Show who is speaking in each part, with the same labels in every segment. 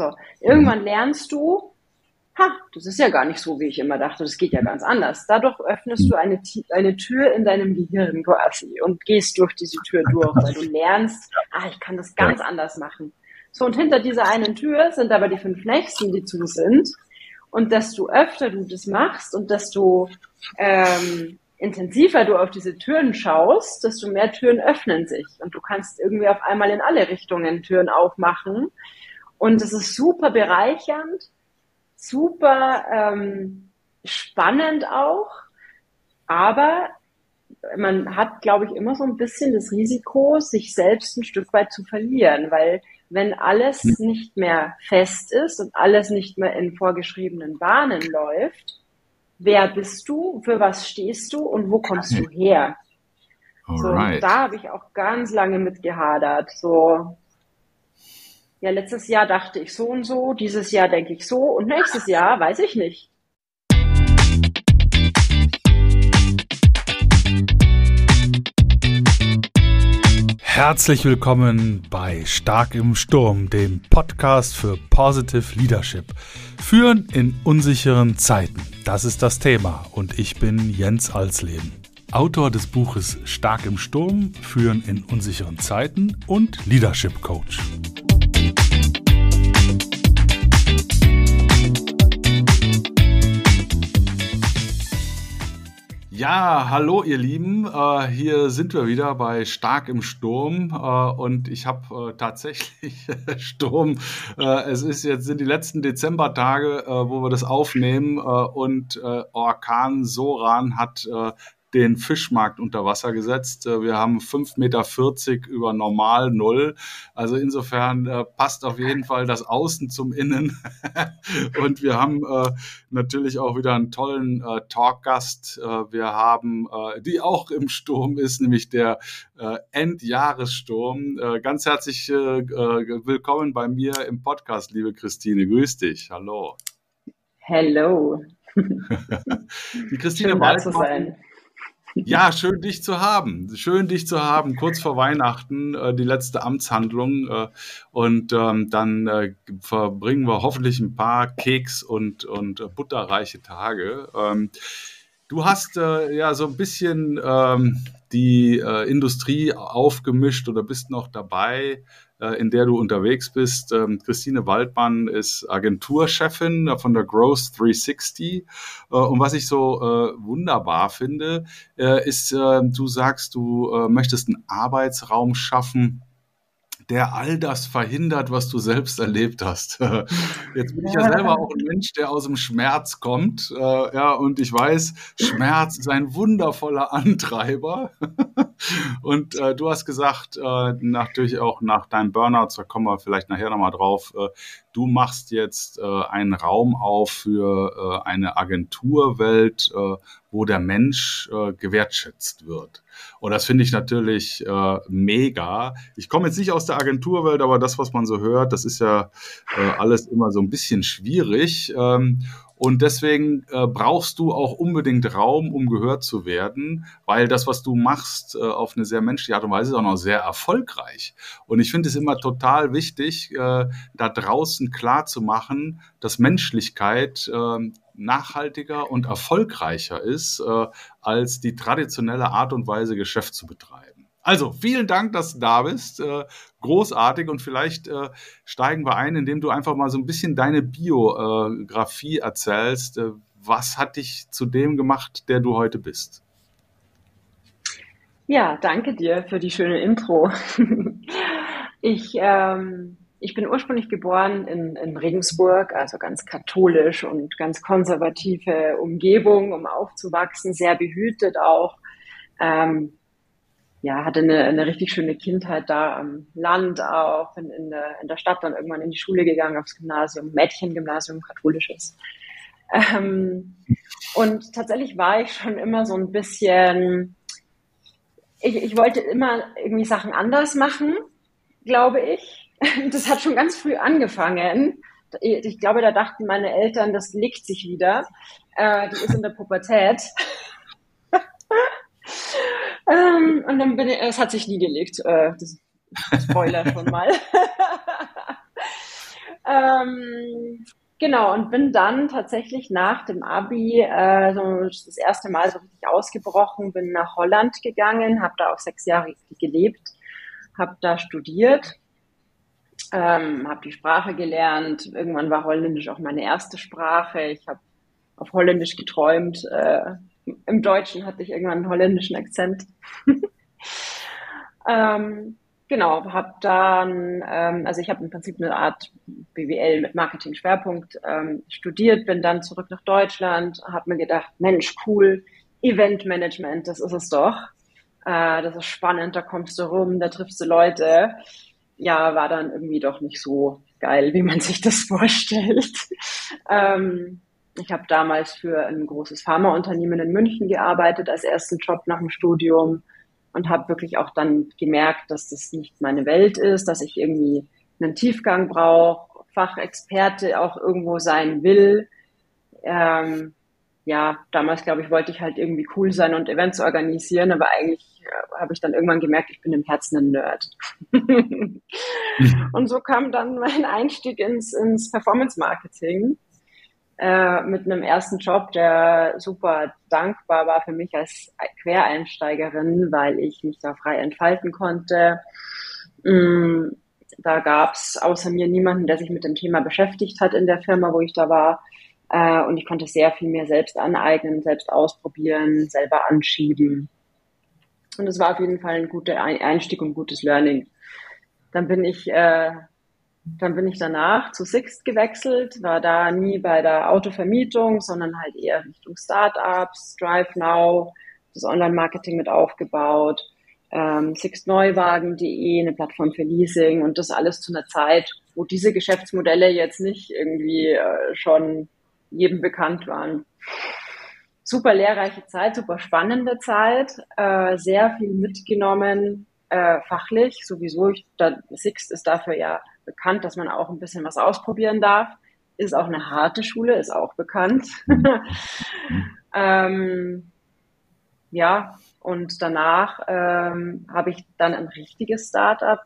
Speaker 1: So, irgendwann lernst du, ha, das ist ja gar nicht so, wie ich immer dachte, das geht ja ganz anders. Dadurch öffnest du eine, eine Tür in deinem Gehirn quasi und gehst durch diese Tür durch, weil du lernst, ah, ich kann das ganz anders machen. So, und hinter dieser einen Tür sind aber die fünf nächsten, die zu sind. Und desto öfter du das machst und desto ähm, intensiver du auf diese Türen schaust, desto mehr Türen öffnen sich. Und du kannst irgendwie auf einmal in alle Richtungen Türen aufmachen. Und es ist super bereichernd, super ähm, spannend auch. Aber man hat, glaube ich, immer so ein bisschen das Risiko, sich selbst ein Stück weit zu verlieren, weil wenn alles hm. nicht mehr fest ist und alles nicht mehr in vorgeschriebenen Bahnen läuft, wer bist du, für was stehst du und wo kommst du her? So, da habe ich auch ganz lange mit gehadert. So, ja, letztes Jahr dachte ich so und so, dieses Jahr denke ich so und nächstes Jahr weiß ich nicht.
Speaker 2: Herzlich willkommen bei Stark im Sturm, dem Podcast für Positive Leadership. Führen in unsicheren Zeiten, das ist das Thema und ich bin Jens Alsleben. Autor des Buches Stark im Sturm, Führen in unsicheren Zeiten und Leadership Coach. Ja, hallo ihr Lieben, äh, hier sind wir wieder bei Stark im Sturm. Äh, und ich habe äh, tatsächlich Sturm. Äh, es ist jetzt sind die letzten Dezembertage, äh, wo wir das aufnehmen. Äh, und Orkan Soran hat den Fischmarkt unter Wasser gesetzt. Äh, wir haben 5,40 Meter über normal Null. Also insofern äh, passt auf jeden Fall das Außen zum Innen. Und wir haben äh, natürlich auch wieder einen tollen äh, Talkgast. Wir haben, die auch im Sturm ist, nämlich der Endjahressturm. Ganz herzlich willkommen bei mir im Podcast, liebe Christine. Grüß dich. Hallo.
Speaker 1: Hello.
Speaker 2: die Christine Schön, Waldmann, ja, schön dich zu haben. Schön dich zu haben. Kurz vor Weihnachten äh, die letzte Amtshandlung äh, und ähm, dann äh, verbringen wir hoffentlich ein paar Keks und und butterreiche Tage. Ähm, du hast äh, ja so ein bisschen ähm, die äh, Industrie aufgemischt oder bist noch dabei äh, in der du unterwegs bist. Ähm, Christine Waldmann ist Agenturchefin von der Growth 360. Äh, und was ich so äh, wunderbar finde, ist, du sagst, du möchtest einen Arbeitsraum schaffen, der all das verhindert, was du selbst erlebt hast. Jetzt bin ich ja selber auch ein Mensch, der aus dem Schmerz kommt. Äh, ja, und ich weiß, Schmerz ist ein wundervoller Antreiber. und äh, du hast gesagt, äh, natürlich auch nach deinem Burnout, da kommen wir vielleicht nachher nochmal drauf, äh, du machst jetzt äh, einen Raum auf für äh, eine Agenturwelt, äh, wo der Mensch äh, gewertschätzt wird. Und das finde ich natürlich äh, mega. Ich komme jetzt nicht aus der Agenturwelt, aber das, was man so hört, das ist ja äh, alles immer so ein bisschen schwierig. Ähm, und deswegen äh, brauchst du auch unbedingt Raum, um gehört zu werden, weil das, was du machst, äh, auf eine sehr menschliche Art und Weise ist auch noch sehr erfolgreich. Und ich finde es immer total wichtig, äh, da draußen klar zu machen, dass Menschlichkeit äh, nachhaltiger und erfolgreicher ist, äh, als die traditionelle Art und Weise, Geschäft zu betreiben. Also, vielen Dank, dass du da bist. Äh, großartig und vielleicht äh, steigen wir ein, indem du einfach mal so ein bisschen deine Biografie erzählst. Äh, was hat dich zu dem gemacht, der du heute bist?
Speaker 1: Ja, danke dir für die schöne Intro. ich ähm, ich bin ursprünglich geboren in, in Regensburg, also ganz katholisch und ganz konservative Umgebung, um aufzuwachsen, sehr behütet auch. Ähm, ja, hatte eine, eine richtig schöne Kindheit da am Land auch, bin in der, in der Stadt dann irgendwann in die Schule gegangen, aufs Gymnasium, Mädchengymnasium, katholisches. Ähm, und tatsächlich war ich schon immer so ein bisschen, ich, ich wollte immer irgendwie Sachen anders machen, glaube ich. das hat schon ganz früh angefangen. Ich glaube, da dachten meine Eltern, das legt sich wieder. Äh, die ist in der Pubertät. ähm, und dann bin ich, es hat sich nie gelegt. Äh, das, Spoiler schon mal. Ähm, genau, und bin dann tatsächlich nach dem Abi äh, so das erste Mal so richtig ausgebrochen, bin nach Holland gegangen, habe da auch sechs Jahre gelebt, habe da studiert, ähm, habe die Sprache gelernt. Irgendwann war Holländisch auch meine erste Sprache. Ich habe auf Holländisch geträumt. Äh, Im Deutschen hatte ich irgendwann einen holländischen Akzent. ähm, Genau, habe dann, ähm, also ich habe im Prinzip eine Art BWL mit Marketing-Schwerpunkt ähm, studiert, bin dann zurück nach Deutschland, habe mir gedacht, Mensch, cool, Eventmanagement, das ist es doch. Äh, das ist spannend, da kommst du rum, da triffst du Leute. Ja, war dann irgendwie doch nicht so geil, wie man sich das vorstellt. ähm, ich habe damals für ein großes Pharmaunternehmen in München gearbeitet als ersten Job nach dem Studium und habe wirklich auch dann gemerkt, dass das nicht meine Welt ist, dass ich irgendwie einen Tiefgang brauche, Fachexperte auch irgendwo sein will. Ähm, ja, damals glaube ich, wollte ich halt irgendwie cool sein und Events organisieren, aber eigentlich äh, habe ich dann irgendwann gemerkt, ich bin im Herzen ein Nerd. und so kam dann mein Einstieg ins, ins Performance Marketing äh, mit einem ersten Job, der super dankbar war für mich als Quereinsteigerin, weil ich mich da frei entfalten konnte. Mm, da gab es außer mir niemanden, der sich mit dem Thema beschäftigt hat in der Firma, wo ich da war. Äh, und ich konnte sehr viel mehr selbst aneignen, selbst ausprobieren, selber anschieben. Und es war auf jeden Fall ein guter Einstieg und gutes Learning. Dann bin ich äh, dann bin ich danach zu Sixt gewechselt, war da nie bei der Autovermietung, sondern halt eher Richtung Startups, Drive Now, das Online-Marketing mit aufgebaut, ähm, sixtneuwagen.de, eine Plattform für Leasing und das alles zu einer Zeit, wo diese Geschäftsmodelle jetzt nicht irgendwie äh, schon jedem bekannt waren. Super lehrreiche Zeit, super spannende Zeit, äh, sehr viel mitgenommen, äh, fachlich sowieso. Ich, da, Sixt ist dafür ja bekannt, dass man auch ein bisschen was ausprobieren darf. Ist auch eine harte Schule, ist auch bekannt. ähm, ja, und danach ähm, habe ich dann ein richtiges Startup,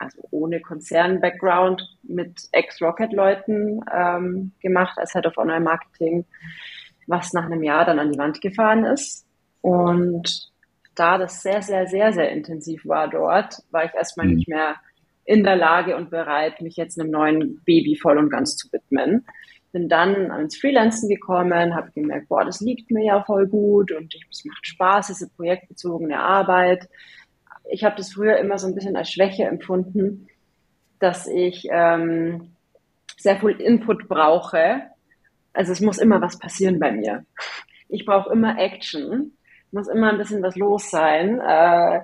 Speaker 1: also ohne Konzern-Background, mit Ex-Rocket-Leuten ähm, gemacht als Head of Online-Marketing, was nach einem Jahr dann an die Wand gefahren ist. Und da das sehr, sehr, sehr, sehr intensiv war dort, war ich erstmal mhm. nicht mehr in der Lage und bereit, mich jetzt einem neuen Baby voll und ganz zu widmen. Bin dann ans Freelancen gekommen, habe gemerkt, boah, das liegt mir ja voll gut und es macht Spaß, diese projektbezogene Arbeit. Ich habe das früher immer so ein bisschen als Schwäche empfunden, dass ich ähm, sehr viel Input brauche. Also es muss immer was passieren bei mir. Ich brauche immer Action, muss immer ein bisschen was los sein. Äh,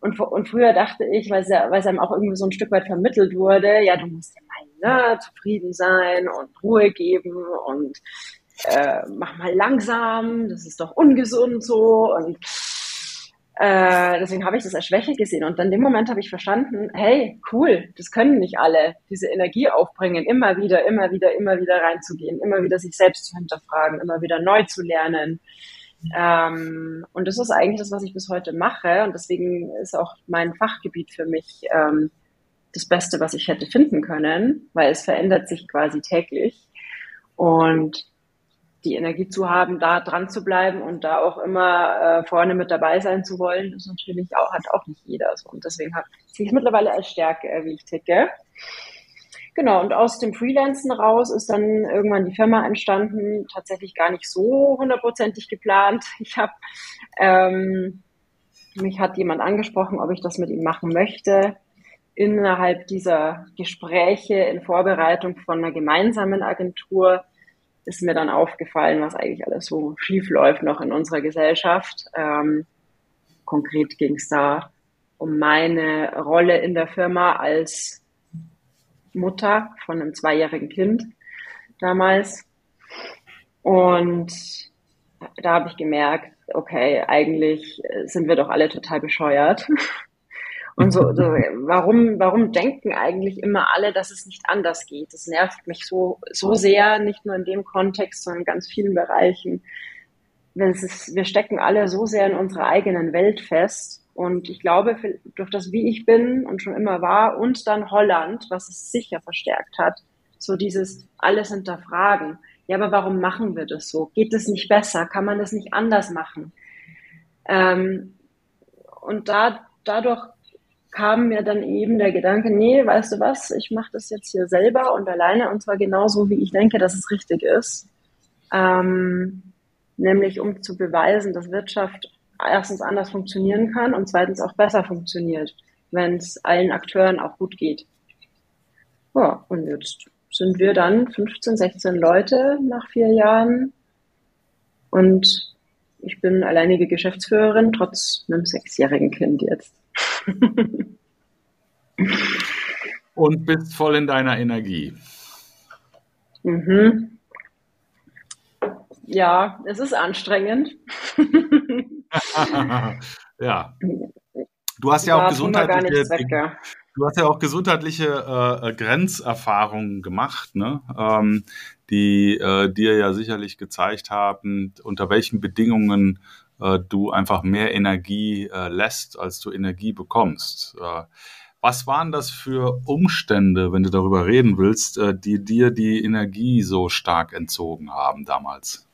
Speaker 1: und, und früher dachte ich, weil es, ja, einem auch irgendwie so ein Stück weit vermittelt wurde, ja, du musst ja mal ne, zufrieden sein und Ruhe geben und äh, mach mal langsam, das ist doch ungesund so. Und äh, deswegen habe ich das als Schwäche gesehen. Und dann in dem Moment habe ich verstanden, hey, cool, das können nicht alle, diese Energie aufbringen, immer wieder, immer wieder, immer wieder reinzugehen, immer wieder sich selbst zu hinterfragen, immer wieder neu zu lernen. Ähm, und das ist eigentlich das, was ich bis heute mache. Und deswegen ist auch mein Fachgebiet für mich ähm, das Beste, was ich hätte finden können, weil es verändert sich quasi täglich. Und die Energie zu haben, da dran zu bleiben und da auch immer äh, vorne mit dabei sein zu wollen, ist natürlich auch, hat auch nicht jeder so. Und deswegen habe ich es mittlerweile als Stärke, wie ich ticke. Genau, und aus dem Freelancen raus ist dann irgendwann die Firma entstanden, tatsächlich gar nicht so hundertprozentig geplant. Ich habe, ähm, mich hat jemand angesprochen, ob ich das mit ihm machen möchte. Innerhalb dieser Gespräche in Vorbereitung von einer gemeinsamen Agentur ist mir dann aufgefallen, was eigentlich alles so schief läuft noch in unserer Gesellschaft. Ähm, konkret ging es da um meine Rolle in der Firma als Mutter von einem zweijährigen Kind damals. Und da habe ich gemerkt, okay, eigentlich sind wir doch alle total bescheuert. Und so, so, warum, warum denken eigentlich immer alle, dass es nicht anders geht? Das nervt mich so, so sehr, nicht nur in dem Kontext, sondern in ganz vielen Bereichen. Ist, wir stecken alle so sehr in unserer eigenen Welt fest und ich glaube, durch das, wie ich bin und schon immer war, und dann Holland, was es sicher verstärkt hat, So dieses alles hinterfragen. Ja, aber warum machen wir das so? Geht es nicht besser? Kann man das nicht anders machen? Ähm, und da, dadurch kam mir dann eben der Gedanke, nee, weißt du was, ich mache das jetzt hier selber und alleine und zwar genauso, wie ich denke, dass es richtig ist. Ähm, nämlich um zu beweisen, dass Wirtschaft erstens anders funktionieren kann und zweitens auch besser funktioniert, wenn es allen Akteuren auch gut geht. Ja, und jetzt sind wir dann 15, 16 Leute nach vier Jahren und ich bin alleinige Geschäftsführerin, trotz einem sechsjährigen Kind jetzt.
Speaker 2: Und bist voll in deiner Energie.
Speaker 1: Mhm. Ja, es ist anstrengend.
Speaker 2: ja. Du hast ja auch gesundheitliche, du hast ja auch gesundheitliche äh, Grenzerfahrungen gemacht, ne? Ähm, die äh, dir ja sicherlich gezeigt haben, unter welchen Bedingungen äh, du einfach mehr Energie äh, lässt, als du Energie bekommst. Äh, was waren das für Umstände, wenn du darüber reden willst, äh, die dir die Energie so stark entzogen haben damals?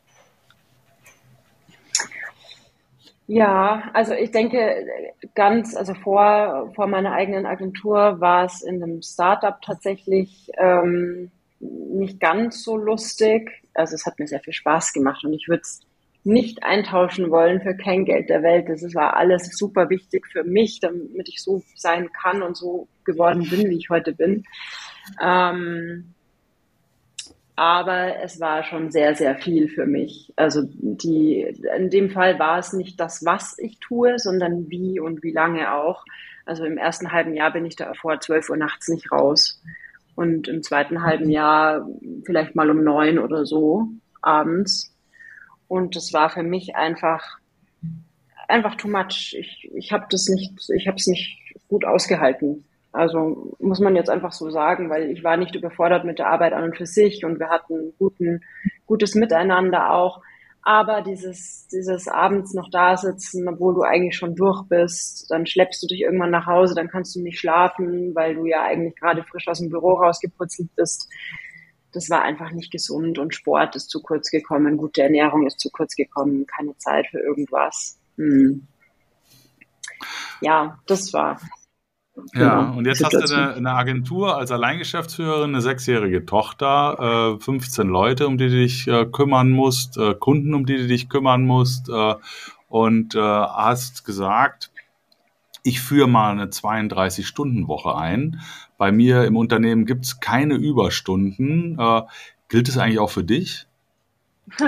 Speaker 1: Ja, also ich denke ganz, also vor, vor meiner eigenen Agentur war es in einem Startup tatsächlich ähm, nicht ganz so lustig. Also es hat mir sehr viel Spaß gemacht und ich würde es nicht eintauschen wollen für kein Geld der Welt. Das war alles super wichtig für mich, damit ich so sein kann und so geworden bin, wie ich heute bin. Ähm, aber es war schon sehr, sehr viel für mich. Also die, in dem Fall war es nicht das, was ich tue, sondern wie und wie lange auch. Also im ersten halben Jahr bin ich da vor 12 Uhr nachts nicht raus. Und im zweiten halben Jahr vielleicht mal um neun oder so abends. Und das war für mich einfach, einfach too much. Ich, ich habe das nicht, ich habe es nicht gut ausgehalten. Also muss man jetzt einfach so sagen, weil ich war nicht überfordert mit der Arbeit an und für sich und wir hatten guten, gutes Miteinander auch. Aber dieses, dieses abends noch da sitzen, obwohl du eigentlich schon durch bist, dann schleppst du dich irgendwann nach Hause, dann kannst du nicht schlafen, weil du ja eigentlich gerade frisch aus dem Büro rausgeputzelt bist. Das war einfach nicht gesund und Sport ist zu kurz gekommen, gute Ernährung ist zu kurz gekommen, keine Zeit für irgendwas. Hm. Ja, das war
Speaker 2: ja, genau. und jetzt hast du eine, eine, Agentur als Alleingeschäftsführerin, eine sechsjährige Tochter, äh, 15 Leute, um die du dich äh, kümmern musst, äh, Kunden, um die du dich kümmern musst äh, und äh, hast gesagt, ich führe mal eine 32-Stunden-Woche ein. Bei mir im Unternehmen gibt es keine Überstunden. Äh, gilt es eigentlich auch für dich?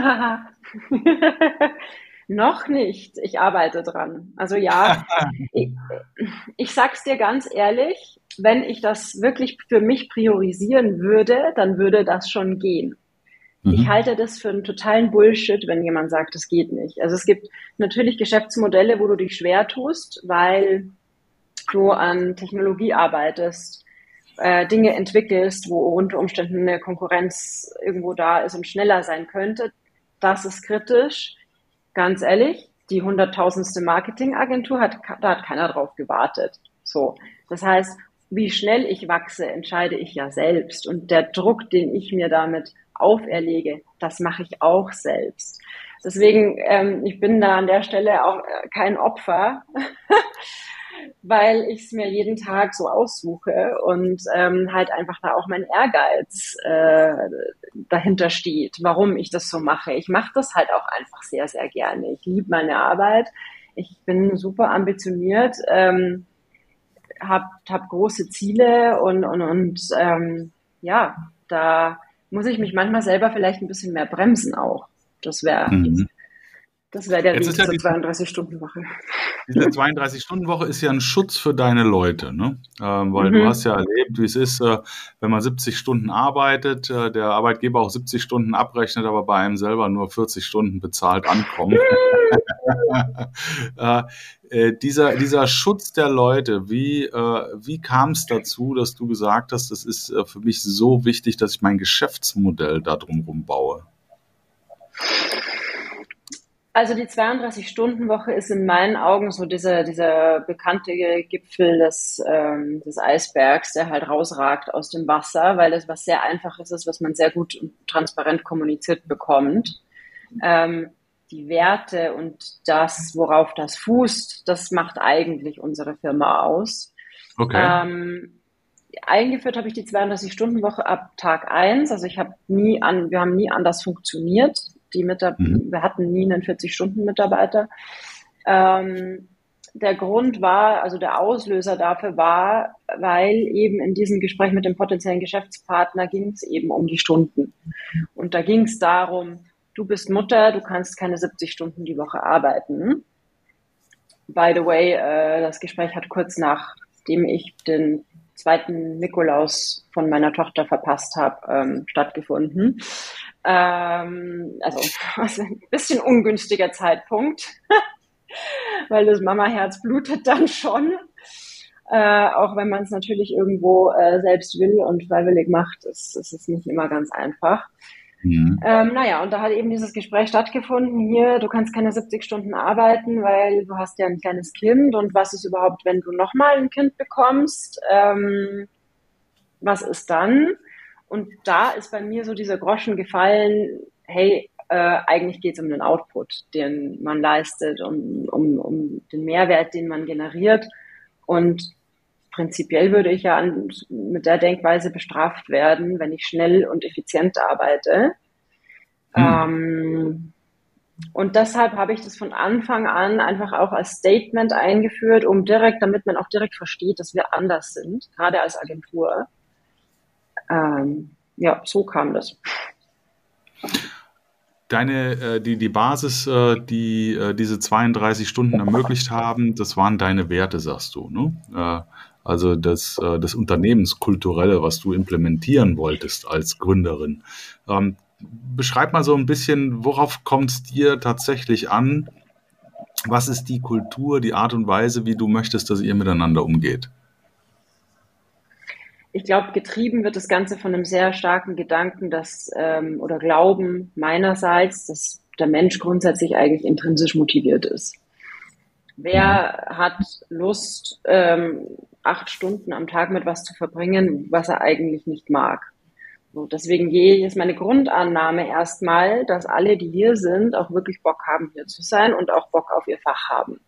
Speaker 1: Noch nicht. Ich arbeite dran. Also ja, ich, ich sag's dir ganz ehrlich, wenn ich das wirklich für mich priorisieren würde, dann würde das schon gehen. Mhm. Ich halte das für einen totalen Bullshit, wenn jemand sagt, es geht nicht. Also es gibt natürlich Geschäftsmodelle, wo du dich schwer tust, weil du an Technologie arbeitest, äh, Dinge entwickelst, wo unter Umständen eine Konkurrenz irgendwo da ist und schneller sein könnte. Das ist kritisch ganz ehrlich, die hunderttausendste Marketingagentur hat, da hat keiner drauf gewartet. So. Das heißt, wie schnell ich wachse, entscheide ich ja selbst. Und der Druck, den ich mir damit auferlege, das mache ich auch selbst. Deswegen, ähm, ich bin da an der Stelle auch äh, kein Opfer. weil ich es mir jeden Tag so aussuche und ähm, halt einfach da auch mein Ehrgeiz äh, dahinter steht, warum ich das so mache. Ich mache das halt auch einfach sehr, sehr gerne. Ich liebe meine Arbeit. Ich bin super ambitioniert, ähm, habe hab große Ziele und, und, und ähm, ja, da muss ich mich manchmal selber vielleicht ein bisschen mehr bremsen auch. Das wäre mhm. Das wäre der Jetzt Weg ja zur 32-Stunden-Woche.
Speaker 2: Diese 32-Stunden-Woche ist ja ein Schutz für deine Leute, ne? Ähm, weil mhm. du hast ja erlebt, wie es ist, äh, wenn man 70 Stunden arbeitet, äh, der Arbeitgeber auch 70 Stunden abrechnet, aber bei einem selber nur 40 Stunden bezahlt ankommen. äh, äh, dieser, dieser Schutz der Leute, wie, äh, wie kam es dazu, dass du gesagt hast, das ist äh, für mich so wichtig, dass ich mein Geschäftsmodell da drumherum baue?
Speaker 1: Also die 32-Stunden-Woche ist in meinen Augen so dieser, dieser bekannte Gipfel des, ähm, des Eisbergs, der halt rausragt aus dem Wasser, weil das was sehr Einfaches ist, was man sehr gut und transparent kommuniziert bekommt. Ähm, die Werte und das, worauf das fußt, das macht eigentlich unsere Firma aus. Okay. Ähm, eingeführt habe ich die 32-Stunden-Woche ab Tag 1. Also ich habe nie an, wir haben nie anders funktioniert. Die Mitab mhm. Wir hatten nie einen 40-Stunden-Mitarbeiter. Ähm, der Grund war, also der Auslöser dafür war, weil eben in diesem Gespräch mit dem potenziellen Geschäftspartner ging es eben um die Stunden. Und da ging es darum, du bist Mutter, du kannst keine 70 Stunden die Woche arbeiten. By the way, äh, das Gespräch hat kurz nachdem ich den zweiten Nikolaus von meiner Tochter verpasst habe, ähm, stattgefunden. Ähm, also, ein bisschen ungünstiger Zeitpunkt, weil das Mama-Herz blutet dann schon. Äh, auch wenn man es natürlich irgendwo äh, selbst will und freiwillig macht, ist, ist es nicht immer ganz einfach. Mhm. Ähm, naja, und da hat eben dieses Gespräch stattgefunden, hier, du kannst keine 70 Stunden arbeiten, weil du hast ja ein kleines Kind und was ist überhaupt, wenn du nochmal ein Kind bekommst? Ähm, was ist dann? Und da ist bei mir so dieser Groschen gefallen, hey, äh, eigentlich geht es um den Output, den man leistet, um, um, um den Mehrwert, den man generiert. Und prinzipiell würde ich ja an, mit der Denkweise bestraft werden, wenn ich schnell und effizient arbeite. Hm. Ähm, und deshalb habe ich das von Anfang an einfach auch als Statement eingeführt, um direkt, damit man auch direkt versteht, dass wir anders sind, gerade als Agentur. Ähm, ja, so kam das.
Speaker 2: Deine, äh, die, die Basis, äh, die äh, diese 32 Stunden ermöglicht haben, das waren deine Werte, sagst du, ne? Also das, das Unternehmenskulturelle, was du implementieren wolltest als Gründerin. Ähm, beschreib mal so ein bisschen, worauf kommt es dir tatsächlich an? Was ist die Kultur, die Art und Weise, wie du möchtest, dass ihr miteinander umgeht?
Speaker 1: Ich glaube, getrieben wird das Ganze von einem sehr starken Gedanken, dass ähm, oder Glauben meinerseits, dass der Mensch grundsätzlich eigentlich intrinsisch motiviert ist. Wer mhm. hat Lust, ähm, acht Stunden am Tag mit was zu verbringen, was er eigentlich nicht mag. So, deswegen gehe ist meine Grundannahme erstmal, dass alle, die hier sind, auch wirklich Bock haben, hier zu sein und auch Bock auf ihr Fach haben.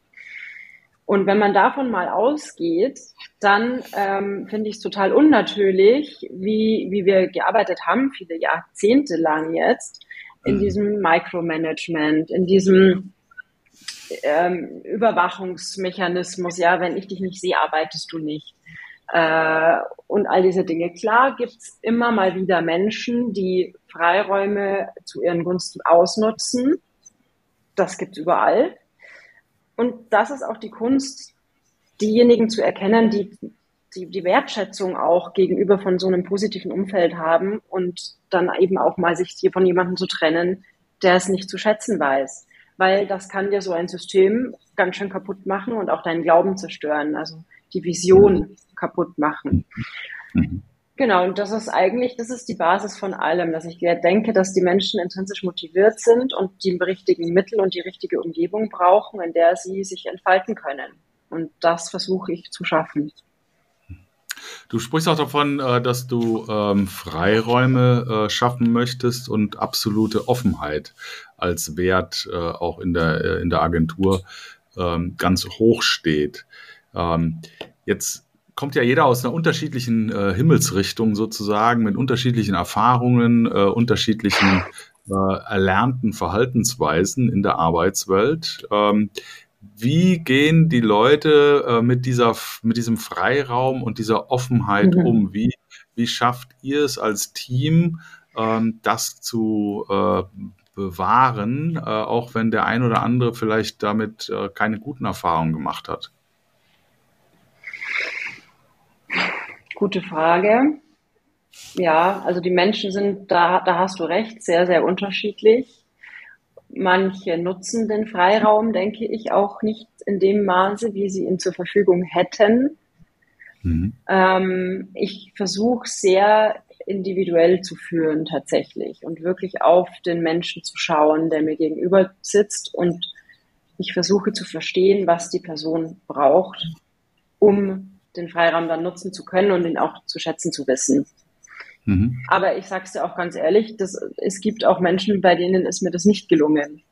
Speaker 1: Und wenn man davon mal ausgeht, dann ähm, finde ich es total unnatürlich, wie, wie wir gearbeitet haben, viele Jahrzehnte lang jetzt, in mhm. diesem Micromanagement, in diesem ähm, Überwachungsmechanismus, ja, wenn ich dich nicht sehe, arbeitest du nicht. Äh, und all diese Dinge. Klar gibt's immer mal wieder Menschen, die Freiräume zu ihren Gunsten ausnutzen. Das gibt's überall. Und das ist auch die Kunst, diejenigen zu erkennen, die die, die Wertschätzung auch gegenüber von so einem positiven Umfeld haben und dann eben auch mal sich hier von jemandem zu trennen, der es nicht zu schätzen weiß weil das kann dir so ein System ganz schön kaputt machen und auch deinen Glauben zerstören, also die Vision kaputt machen. Mhm. Genau, und das ist eigentlich, das ist die Basis von allem, dass ich denke, dass die Menschen intrinsisch motiviert sind und die richtigen Mittel und die richtige Umgebung brauchen, in der sie sich entfalten können. Und das versuche ich zu schaffen.
Speaker 2: Du sprichst auch davon, äh, dass du ähm, Freiräume äh, schaffen möchtest und absolute Offenheit als Wert äh, auch in der, in der Agentur ähm, ganz hoch steht. Ähm, jetzt kommt ja jeder aus einer unterschiedlichen Himmelsrichtung sozusagen, mit unterschiedlichen Erfahrungen, unterschiedlichen erlernten Verhaltensweisen in der Arbeitswelt wie gehen die Leute äh, mit, dieser, mit diesem Freiraum und dieser Offenheit mhm. um? Wie, wie schafft ihr es als Team, ähm, das zu äh, bewahren, äh, auch wenn der ein oder andere vielleicht damit äh, keine guten Erfahrungen gemacht hat?
Speaker 1: Gute Frage. Ja, also die Menschen sind da, da hast du recht, sehr, sehr unterschiedlich. Manche nutzen den Freiraum, denke ich, auch nicht in dem Maße, wie sie ihn zur Verfügung hätten. Mhm. Ähm, ich versuche sehr individuell zu führen tatsächlich und wirklich auf den Menschen zu schauen, der mir gegenüber sitzt und ich versuche zu verstehen, was die Person braucht, um den Freiraum dann nutzen zu können und ihn auch zu schätzen zu wissen. Mhm. Aber ich sage es dir auch ganz ehrlich, dass, es gibt auch Menschen, bei denen ist mir das nicht gelungen.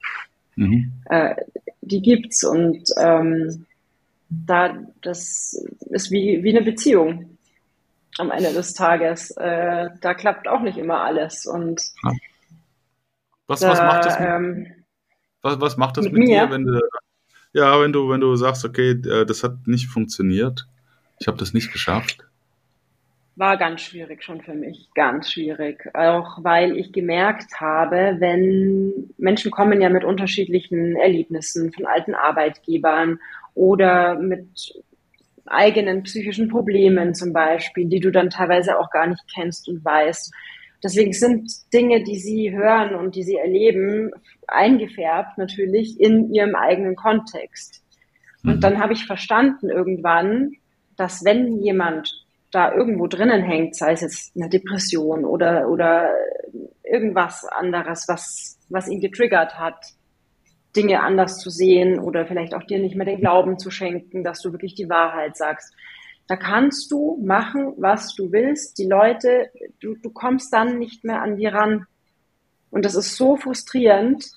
Speaker 1: Mhm. Äh, die gibt's und ähm, da das ist wie, wie eine Beziehung am Ende des Tages. Äh, da klappt auch nicht immer alles. Und
Speaker 2: was, da, was macht das mit, ähm, was, was macht das mit, mit dir, wenn du ja, wenn du, wenn du sagst, okay, äh, das hat nicht funktioniert, ich habe das nicht geschafft?
Speaker 1: War ganz schwierig schon für mich, ganz schwierig. Auch weil ich gemerkt habe, wenn Menschen kommen ja mit unterschiedlichen Erlebnissen von alten Arbeitgebern oder mit eigenen psychischen Problemen zum Beispiel, die du dann teilweise auch gar nicht kennst und weißt. Deswegen sind Dinge, die sie hören und die sie erleben, eingefärbt natürlich in ihrem eigenen Kontext. Und mhm. dann habe ich verstanden irgendwann, dass wenn jemand da irgendwo drinnen hängt, sei es jetzt eine Depression oder, oder irgendwas anderes, was, was ihn getriggert hat, Dinge anders zu sehen oder vielleicht auch dir nicht mehr den Glauben zu schenken, dass du wirklich die Wahrheit sagst. Da kannst du machen, was du willst. Die Leute, du, du kommst dann nicht mehr an die ran. Und das ist so frustrierend,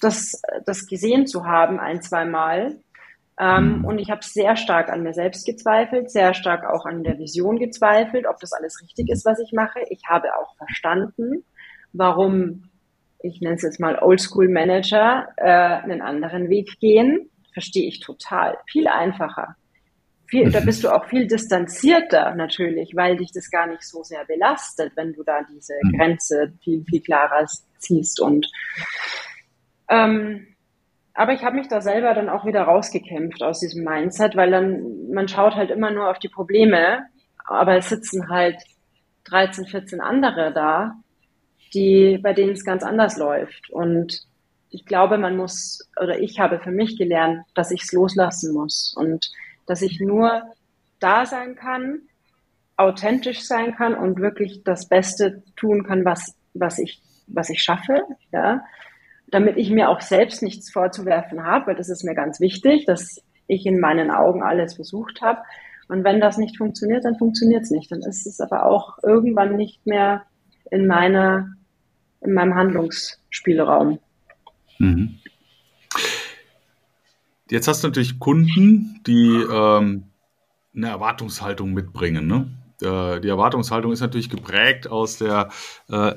Speaker 1: das, das gesehen zu haben ein, zwei Mal. Ähm, mhm. und ich habe sehr stark an mir selbst gezweifelt, sehr stark auch an der Vision gezweifelt, ob das alles richtig ist, was ich mache. Ich habe auch verstanden, warum ich nenne es jetzt mal Oldschool Manager, äh, einen anderen Weg gehen, verstehe ich total. Viel einfacher. Viel, da bist du auch viel distanzierter natürlich, weil dich das gar nicht so sehr belastet, wenn du da diese mhm. Grenze viel, viel klarer ziehst. Und ähm, aber ich habe mich da selber dann auch wieder rausgekämpft aus diesem Mindset, weil dann man schaut halt immer nur auf die Probleme, aber es sitzen halt 13, 14 andere da, die, bei denen es ganz anders läuft. Und ich glaube, man muss, oder ich habe für mich gelernt, dass ich es loslassen muss und dass ich nur da sein kann, authentisch sein kann und wirklich das Beste tun kann, was, was ich, was ich schaffe, ja, damit ich mir auch selbst nichts vorzuwerfen habe, weil das ist mir ganz wichtig, dass ich in meinen Augen alles versucht habe. Und wenn das nicht funktioniert, dann funktioniert es nicht. Dann ist es aber auch irgendwann nicht mehr in meiner in meinem Handlungsspielraum. Mhm.
Speaker 2: Jetzt hast du natürlich Kunden, die ähm, eine Erwartungshaltung mitbringen. Ne? Äh, die Erwartungshaltung ist natürlich geprägt aus der, äh,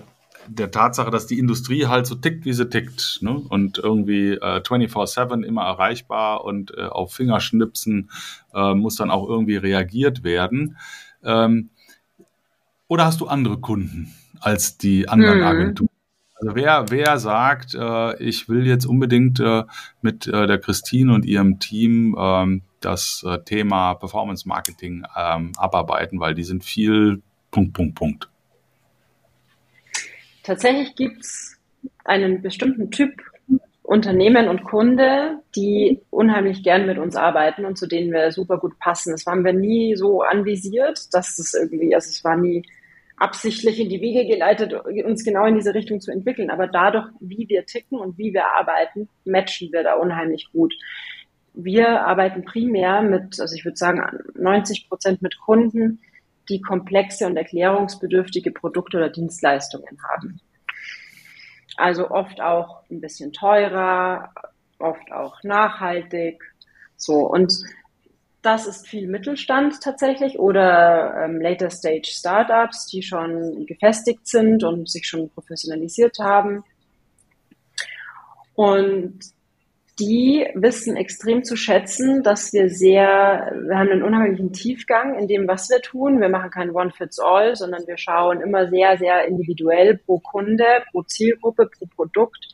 Speaker 2: der Tatsache, dass die Industrie halt so tickt, wie sie tickt. Ne? Und irgendwie äh, 24-7 immer erreichbar und äh, auf Fingerschnipsen äh, muss dann auch irgendwie reagiert werden. Ähm, oder hast du andere Kunden als die anderen hm. Agenturen? Also wer, wer sagt, äh, ich will jetzt unbedingt äh, mit äh, der Christine und ihrem Team ähm, das äh, Thema Performance Marketing ähm, abarbeiten, weil die sind viel Punkt, Punkt, Punkt.
Speaker 1: Tatsächlich gibt es einen bestimmten Typ Unternehmen und Kunde, die unheimlich gern mit uns arbeiten und zu denen wir super gut passen. Das haben wir nie so anvisiert, dass das irgendwie, also es war nie absichtlich in die Wege geleitet, uns genau in diese Richtung zu entwickeln. Aber dadurch, wie wir ticken und wie wir arbeiten, matchen wir da unheimlich gut. Wir arbeiten primär mit, also ich würde sagen, 90 Prozent mit Kunden, die komplexe und erklärungsbedürftige Produkte oder Dienstleistungen haben. Also oft auch ein bisschen teurer, oft auch nachhaltig. So. Und das ist viel Mittelstand tatsächlich oder ähm, Later Stage Startups, die schon gefestigt sind und sich schon professionalisiert haben. Und die wissen extrem zu schätzen, dass wir sehr, wir haben einen unheimlichen Tiefgang in dem, was wir tun. Wir machen kein One-Fits-All, sondern wir schauen immer sehr, sehr individuell pro Kunde, pro Zielgruppe, pro Produkt,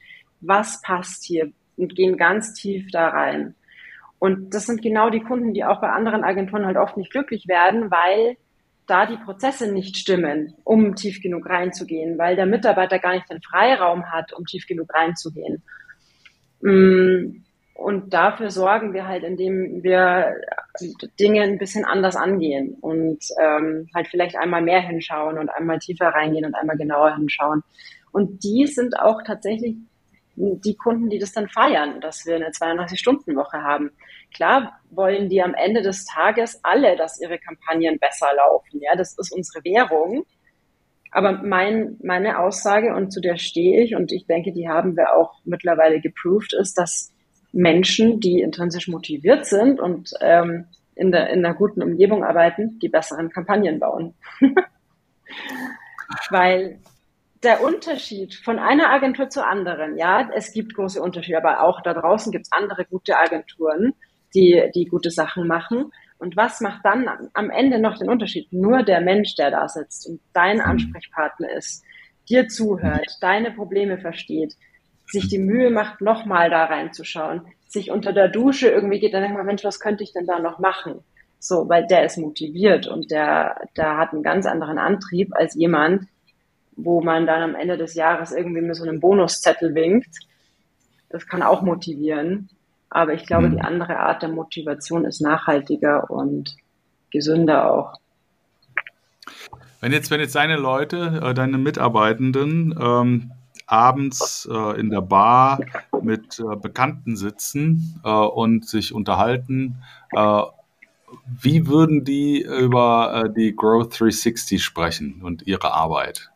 Speaker 1: was passt hier und gehen ganz tief da rein. Und das sind genau die Kunden, die auch bei anderen Agenturen halt oft nicht glücklich werden, weil da die Prozesse nicht stimmen, um tief genug reinzugehen, weil der Mitarbeiter gar nicht den Freiraum hat, um tief genug reinzugehen. Mm, und dafür sorgen wir halt, indem wir Dinge ein bisschen anders angehen und ähm, halt vielleicht einmal mehr hinschauen und einmal tiefer reingehen und einmal genauer hinschauen. Und die sind auch tatsächlich die Kunden, die das dann feiern, dass wir eine 32-Stunden-Woche haben. Klar wollen die am Ende des Tages alle, dass ihre Kampagnen besser laufen. Ja, das ist unsere Währung. Aber mein, meine Aussage, und zu der stehe ich, und ich denke, die haben wir auch mittlerweile geproved, ist, dass Menschen, die intrinsisch motiviert sind und ähm, in, der, in einer guten Umgebung arbeiten, die besseren Kampagnen bauen. Weil der Unterschied von einer Agentur zur anderen, ja, es gibt große Unterschiede, aber auch da draußen gibt es andere gute Agenturen, die, die gute Sachen machen. Und was macht dann am Ende noch den Unterschied? Nur der Mensch, der da sitzt und dein mhm. Ansprechpartner ist, dir zuhört, deine Probleme versteht, sich die Mühe macht, nochmal da reinzuschauen, sich unter der Dusche irgendwie geht, dann denkt man, Mensch, was könnte ich denn da noch machen? So, weil der ist motiviert und der, der hat einen ganz anderen Antrieb als jemand, wo man dann am Ende des Jahres irgendwie mit so einem Bonuszettel winkt. Das kann auch motivieren. Aber ich glaube, mhm. die andere Art der Motivation ist nachhaltiger und gesünder auch.
Speaker 2: Wenn jetzt, wenn jetzt deine Leute, äh, deine Mitarbeitenden ähm, abends äh, in der Bar mit äh, Bekannten sitzen äh, und sich unterhalten. Äh, wie würden die über äh, die Growth 360 sprechen und ihre Arbeit?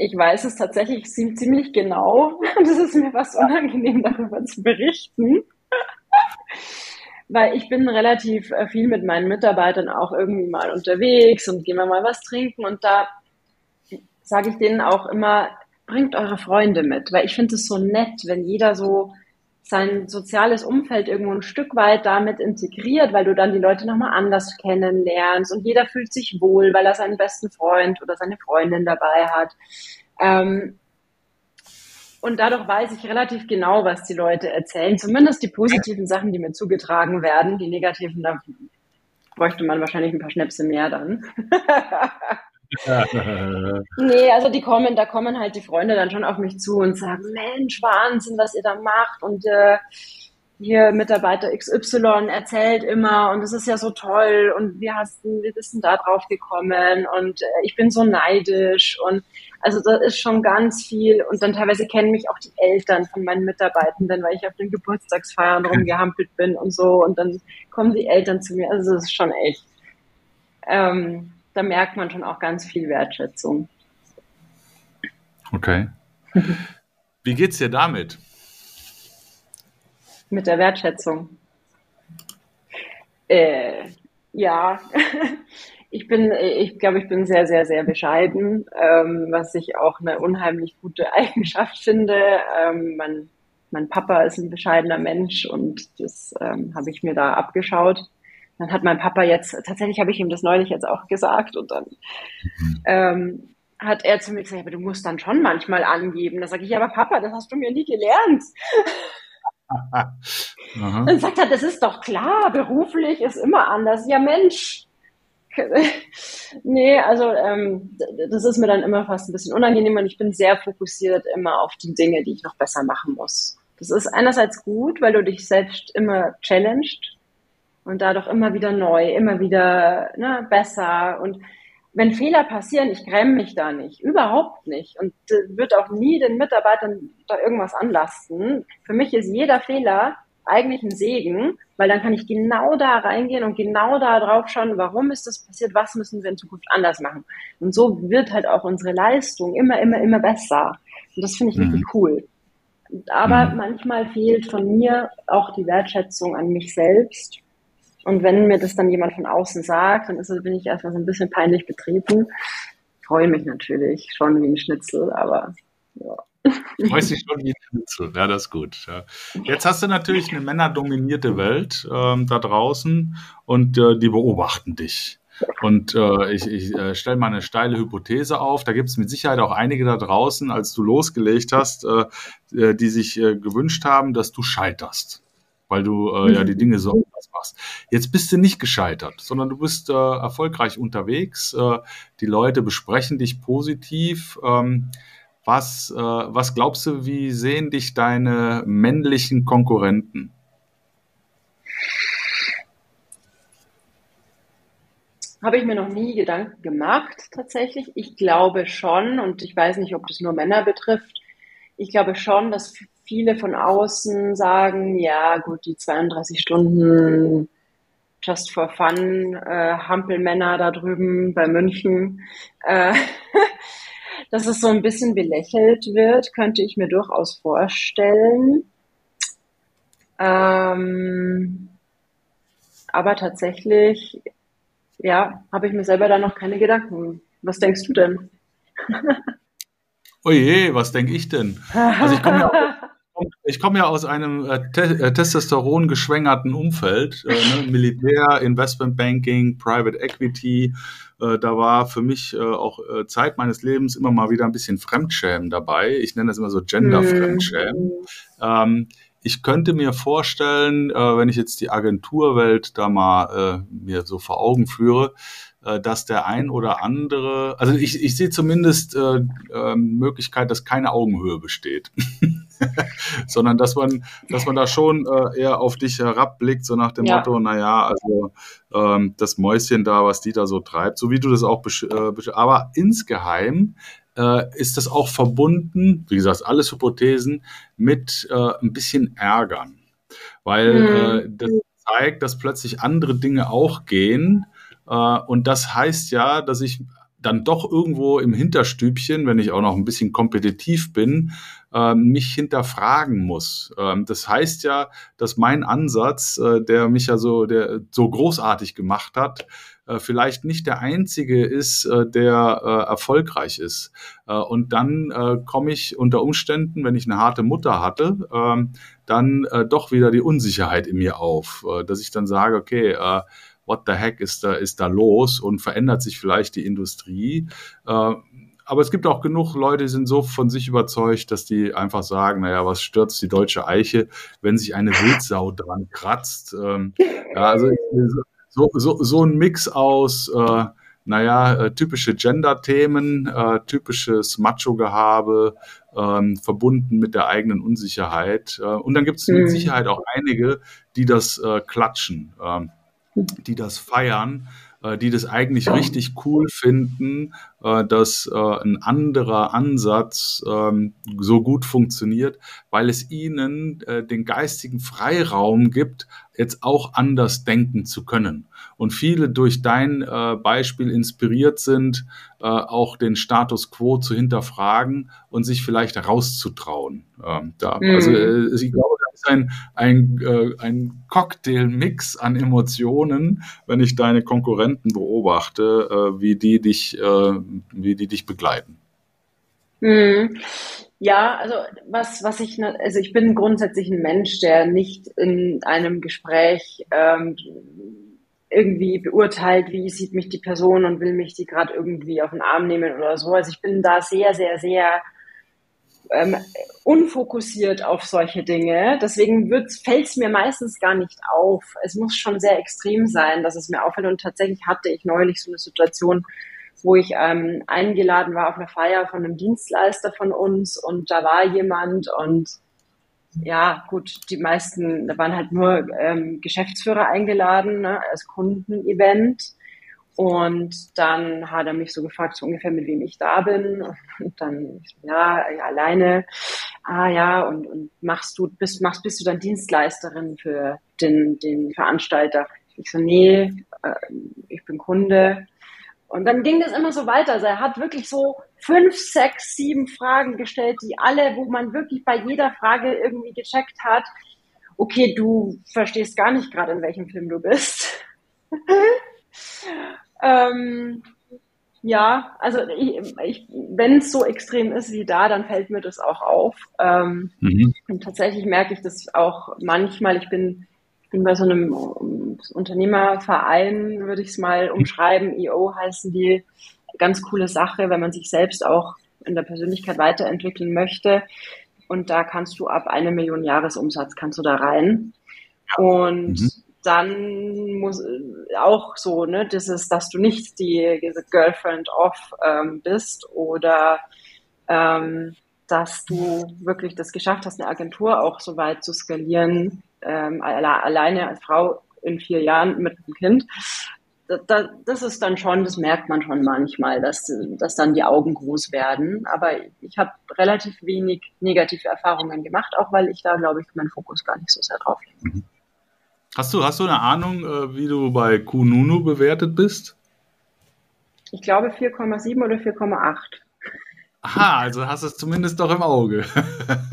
Speaker 1: Ich weiß es tatsächlich ziemlich genau. Das ist mir fast unangenehm, darüber zu berichten. Weil ich bin relativ äh, viel mit meinen Mitarbeitern auch irgendwie mal unterwegs und gehen wir mal was trinken und da sage ich denen auch immer, bringt eure Freunde mit, weil ich finde es so nett, wenn jeder so sein soziales Umfeld irgendwo ein Stück weit damit integriert, weil du dann die Leute nochmal anders kennenlernst und jeder fühlt sich wohl, weil er seinen besten Freund oder seine Freundin dabei hat. Ähm, und dadurch weiß ich relativ genau, was die Leute erzählen. Zumindest die positiven Sachen, die mir zugetragen werden. Die negativen, da bräuchte man wahrscheinlich ein paar Schnäpse mehr dann. nee, also die kommen, da kommen halt die Freunde dann schon auf mich zu und sagen, Mensch, Wahnsinn, was ihr da macht. Und äh, hier Mitarbeiter XY erzählt immer und es ist ja so toll und wir hast, wir sind da drauf gekommen und äh, ich bin so neidisch und also da ist schon ganz viel und dann teilweise kennen mich auch die Eltern von meinen Mitarbeitenden, weil ich auf den Geburtstagsfeiern rumgehampelt bin und so und dann kommen die Eltern zu mir, also das ist schon echt ähm, da merkt man schon auch ganz viel Wertschätzung.
Speaker 2: Okay. Wie geht's dir damit?
Speaker 1: Mit der Wertschätzung. Äh, ja, ich bin, ich glaube, ich bin sehr, sehr, sehr bescheiden, ähm, was ich auch eine unheimlich gute Eigenschaft finde. Ähm, mein, mein Papa ist ein bescheidener Mensch und das ähm, habe ich mir da abgeschaut dann hat mein Papa jetzt, tatsächlich habe ich ihm das neulich jetzt auch gesagt und dann mhm. ähm, hat er zu mir gesagt, aber du musst dann schon manchmal angeben. Da sage ich, aber Papa, das hast du mir nie gelernt. dann sagt er, das ist doch klar, beruflich ist immer anders. Ja Mensch. nee, also ähm, das ist mir dann immer fast ein bisschen unangenehm und ich bin sehr fokussiert immer auf die Dinge, die ich noch besser machen muss. Das ist einerseits gut, weil du dich selbst immer challenged und dadurch immer wieder neu, immer wieder ne, besser. Und wenn Fehler passieren, ich gräme mich da nicht, überhaupt nicht und äh, wird auch nie den Mitarbeitern da irgendwas anlasten. Für mich ist jeder Fehler eigentlich ein Segen, weil dann kann ich genau da reingehen und genau da drauf schauen, warum ist das passiert, was müssen wir in Zukunft anders machen. Und so wird halt auch unsere Leistung immer, immer, immer besser. Und das finde ich mhm. wirklich cool. Aber mhm. manchmal fehlt von mir auch die Wertschätzung an mich selbst und wenn mir das dann jemand von außen sagt, dann ist, bin ich erstmal so ein bisschen peinlich betreten. Freue mich natürlich schon wie ein Schnitzel, aber ja.
Speaker 2: Freust dich schon wie ein Schnitzel, ja, das ist gut. Ja. Jetzt hast du natürlich eine männerdominierte Welt ähm, da draußen und äh, die beobachten dich. Und äh, ich, ich äh, stelle mal eine steile Hypothese auf. Da gibt es mit Sicherheit auch einige da draußen, als du losgelegt hast, äh, äh die sich äh, gewünscht haben, dass du scheiterst weil du äh, ja die mhm. Dinge so anders machst. Jetzt bist du nicht gescheitert, sondern du bist äh, erfolgreich unterwegs. Äh, die Leute besprechen dich positiv. Ähm, Was, äh, was glaubst du, wie sehen dich deine männlichen Konkurrenten?
Speaker 1: Habe ich mir noch nie Gedanken gemacht, tatsächlich. Ich glaube schon, und ich weiß nicht, ob das nur Männer betrifft, ich glaube schon, dass viele von außen sagen, ja gut, die 32 Stunden just for fun, äh, Hampelmänner da drüben bei München, äh, dass es so ein bisschen belächelt wird, könnte ich mir durchaus vorstellen. Ähm, aber tatsächlich, ja, habe ich mir selber da noch keine Gedanken. Was denkst du denn?
Speaker 2: Oje, was denke ich denn? Also ich komme ja, ich komme ja aus einem äh, te äh, Testosteron geschwängerten Umfeld, äh, ne? Militär, Investmentbanking, Private Equity. Äh, da war für mich äh, auch äh, Zeit meines Lebens immer mal wieder ein bisschen Fremdschämen daby. Ich nenne das immer so Gender-Fremdschämen. Mhm. Ähm, ich könnte mir vorstellen, wenn ich jetzt die Agenturwelt da mal mir so vor Augen führe, dass der ein oder andere, also ich, ich sehe zumindest Möglichkeit, dass keine Augenhöhe besteht, sondern dass man, dass man da schon äh, eher auf dich herabblickt, so nach dem ja. Motto, naja, also ähm, das Mäuschen da, was die da so treibt, so wie du das auch, äh, aber insgeheim äh, ist das auch verbunden, wie gesagt, alles Hypothesen, mit äh, ein bisschen Ärgern, weil mhm. äh, das zeigt, dass plötzlich andere Dinge auch gehen, äh, und das heißt ja, dass ich dann doch irgendwo im Hinterstübchen, wenn ich auch noch ein bisschen kompetitiv bin, äh, mich hinterfragen muss. Ähm, das heißt ja, dass mein Ansatz, äh, der mich ja so, der so großartig gemacht hat, vielleicht nicht der einzige ist, der erfolgreich ist. und dann komme ich unter Umständen, wenn ich eine harte Mutter hatte, ähm, dann doch wieder die Unsicherheit in mir auf, dass ich dann sage, okay, what the heck ist da, ist da los und verändert sich vielleicht die Industrie. Äh, aber es gibt auch genug Leute, die sind so von sich überzeugt, dass die einfach sagen, naja, was stürzt die deutsche Eiche, wenn sich eine Wildsau dran kratzt. Ähm, ja, also so, so, so ein Mix aus, äh, naja, äh, typische Gender-Themen, äh, typisches Macho-Gehabe, ähm, verbunden mit der eigenen Unsicherheit. Und dann gibt es mit mhm. Sicherheit auch einige, die das klatschen. Ähm, die das feiern, äh, die das eigentlich richtig cool finden, äh, dass äh, ein anderer Ansatz ähm, so gut funktioniert, weil es ihnen den geistigen Freiraum gibt, jetzt auch anders denken zu können. Und viele durch dein Beispiel inspiriert sind, auch den Status quo zu hinterfragen und sich vielleicht rauszutrauen. Ähm, da, mhm. Also ich glaube, ist ein, ein, äh, ein Cocktailmix an Emotionen, wenn ich deine Konkurrenten beobachte, äh, wie, die dich, äh, wie die dich begleiten.
Speaker 1: Hm. Ja, also was, was ich, also ich bin grundsätzlich ein Mensch, der nicht in einem Gespräch ähm, irgendwie beurteilt, wie sieht mich die Person und will mich die gerade irgendwie auf den Arm nehmen oder so. Also ich bin da sehr, sehr, sehr ähm, unfokussiert auf solche Dinge. Deswegen fällt es mir meistens gar nicht auf. Es muss schon sehr extrem sein, dass es mir auffällt. Und tatsächlich hatte ich neulich so eine Situation, wo ich ähm, eingeladen war auf eine Feier von einem Dienstleister von uns und da war jemand und ja, gut, die meisten, da waren halt nur ähm, Geschäftsführer eingeladen ne, als Kundenevent. Und dann hat er mich so gefragt, so ungefähr mit wem ich da bin. Und dann, ja, ja alleine. Ah ja, und, und machst du, bist, machst, bist du dann Dienstleisterin für den, den Veranstalter? Ich so, nee, äh, ich bin Kunde. Und dann ging das immer so weiter. Also er hat wirklich so fünf, sechs, sieben Fragen gestellt, die alle, wo man wirklich bei jeder Frage irgendwie gecheckt hat, okay, du verstehst gar nicht gerade, in welchem Film du bist. Ähm, ja, also ich, ich, wenn es so extrem ist wie da, dann fällt mir das auch auf. Ähm, mhm. Und tatsächlich merke ich das auch manchmal. Ich bin, bin bei so einem Unternehmerverein, würde ich es mal umschreiben. EO heißen die. Ganz coole Sache, wenn man sich selbst auch in der Persönlichkeit weiterentwickeln möchte. Und da kannst du ab eine Million Jahresumsatz kannst du da rein. Und mhm dann muss auch so, ne, dieses, dass du nicht die, diese Girlfriend off ähm, bist oder ähm, dass du wirklich das geschafft hast, eine Agentur auch so weit zu skalieren, ähm, alleine als Frau in vier Jahren mit einem Kind. Da, das ist dann schon, das merkt man schon manchmal, dass, dass dann die Augen groß werden. Aber ich habe relativ wenig negative Erfahrungen gemacht, auch weil ich da, glaube ich, meinen Fokus gar nicht so sehr drauf lege.
Speaker 2: Hast du, hast du eine Ahnung, äh, wie du bei Kununu bewertet bist?
Speaker 1: Ich glaube 4,7 oder 4,8.
Speaker 2: Aha, also hast du es zumindest doch im Auge.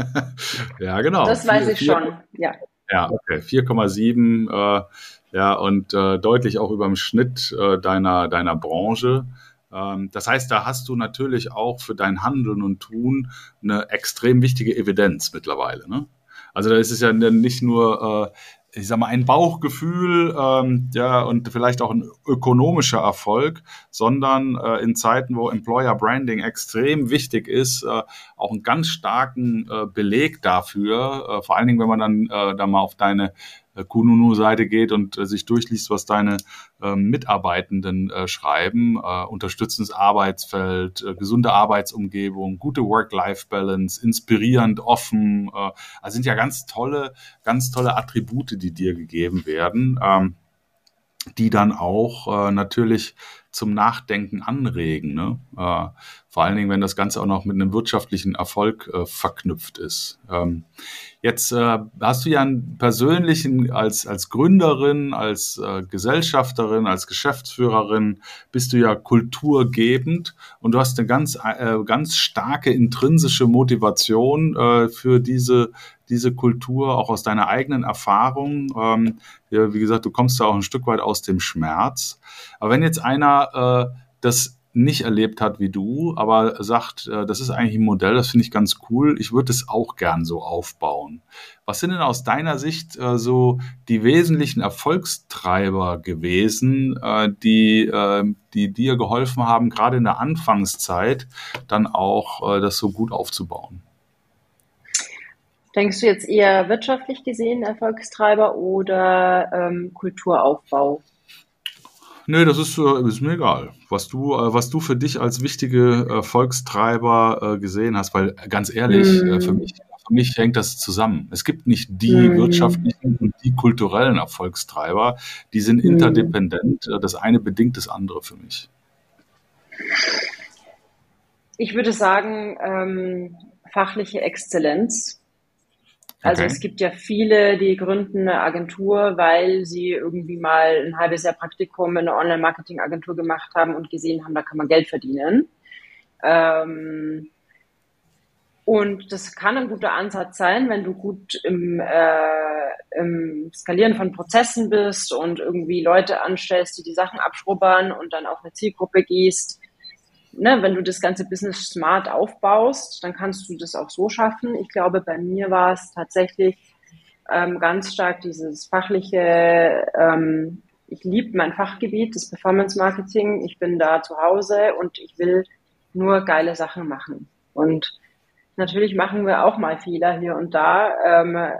Speaker 2: ja, genau.
Speaker 1: Das weiß 4, ich 4, schon, ja.
Speaker 2: Ja, okay. 4,7, äh, ja, und äh, deutlich auch über dem Schnitt äh, deiner, deiner Branche. Ähm, das heißt, da hast du natürlich auch für dein Handeln und Tun eine extrem wichtige Evidenz mittlerweile. Ne? Also da ist es ja nicht nur äh, ich sag mal, ein Bauchgefühl ähm, ja, und vielleicht auch ein ökonomischer Erfolg, sondern äh, in Zeiten, wo Employer Branding extrem wichtig ist, äh, auch einen ganz starken äh, Beleg dafür, äh, vor allen Dingen, wenn man dann äh, da mal auf deine Kununu-Seite geht und äh, sich durchliest, was deine ähm, Mitarbeitenden äh, schreiben. Äh, unterstützendes Arbeitsfeld, äh, gesunde Arbeitsumgebung, gute Work-Life-Balance, inspirierend, offen. Äh, also sind ja ganz tolle, ganz tolle Attribute, die dir gegeben werden, ähm, die dann auch äh, natürlich zum Nachdenken anregen. Ne? Äh, vor allen Dingen, wenn das Ganze auch noch mit einem wirtschaftlichen Erfolg äh, verknüpft ist. Ähm, jetzt äh, hast du ja einen persönlichen, als, als Gründerin, als äh, Gesellschafterin, als Geschäftsführerin, bist du ja kulturgebend und du hast eine ganz, äh, ganz starke intrinsische Motivation äh, für diese diese Kultur auch aus deiner eigenen Erfahrung. Ähm, ja, wie gesagt, du kommst ja auch ein Stück weit aus dem Schmerz. Aber wenn jetzt einer äh, das nicht erlebt hat wie du, aber sagt, äh, das ist eigentlich ein Modell, das finde ich ganz cool, ich würde es auch gern so aufbauen. Was sind denn aus deiner Sicht äh, so die wesentlichen Erfolgstreiber gewesen, äh, die, äh, die dir geholfen haben, gerade in der Anfangszeit dann auch äh, das so gut aufzubauen?
Speaker 1: Denkst du jetzt eher wirtschaftlich gesehen Erfolgstreiber oder ähm, Kulturaufbau?
Speaker 2: Nee, das ist, äh, ist mir egal, was du, äh, was du für dich als wichtige Erfolgstreiber äh, gesehen hast, weil ganz ehrlich, mm. für, mich, für mich hängt das zusammen. Es gibt nicht die mm. wirtschaftlichen und die kulturellen Erfolgstreiber, die sind mm. interdependent. Das eine bedingt das andere für mich. Ich
Speaker 1: würde sagen, ähm, fachliche Exzellenz also okay. es gibt ja viele, die gründen eine Agentur, weil sie irgendwie mal ein halbes Jahr Praktikum in einer Online-Marketing-Agentur gemacht haben und gesehen haben, da kann man Geld verdienen. Ähm, und das kann ein guter Ansatz sein, wenn du gut im, äh, im Skalieren von Prozessen bist und irgendwie Leute anstellst, die die Sachen abschrubbern und dann auf eine Zielgruppe gehst ne, wenn du das ganze Business smart aufbaust, dann kannst du das auch so schaffen. Ich glaube, bei mir war es tatsächlich ähm, ganz stark dieses fachliche, ähm, ich liebe mein Fachgebiet, das Performance Marketing. Ich bin da zu Hause und ich will nur geile Sachen machen. Und natürlich machen wir auch mal Fehler hier und da. Ähm,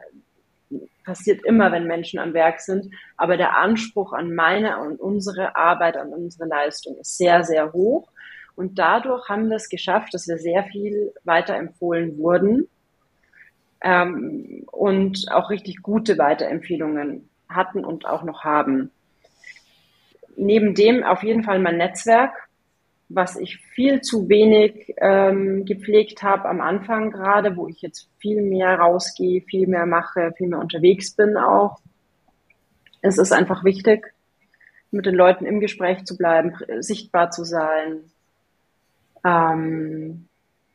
Speaker 1: passiert immer, wenn Menschen am Werk sind. Aber der Anspruch an meine und unsere Arbeit, an unsere Leistung ist sehr, sehr hoch. Und dadurch haben wir es geschafft, dass wir sehr viel weiterempfohlen wurden ähm, und auch richtig gute Weiterempfehlungen hatten und auch noch haben. Neben dem auf jeden Fall mein Netzwerk, was ich viel zu wenig ähm, gepflegt habe am Anfang gerade, wo ich jetzt viel mehr rausgehe, viel mehr mache, viel mehr unterwegs bin auch. Es ist einfach wichtig, mit den Leuten im Gespräch zu bleiben, sichtbar zu sein, ähm,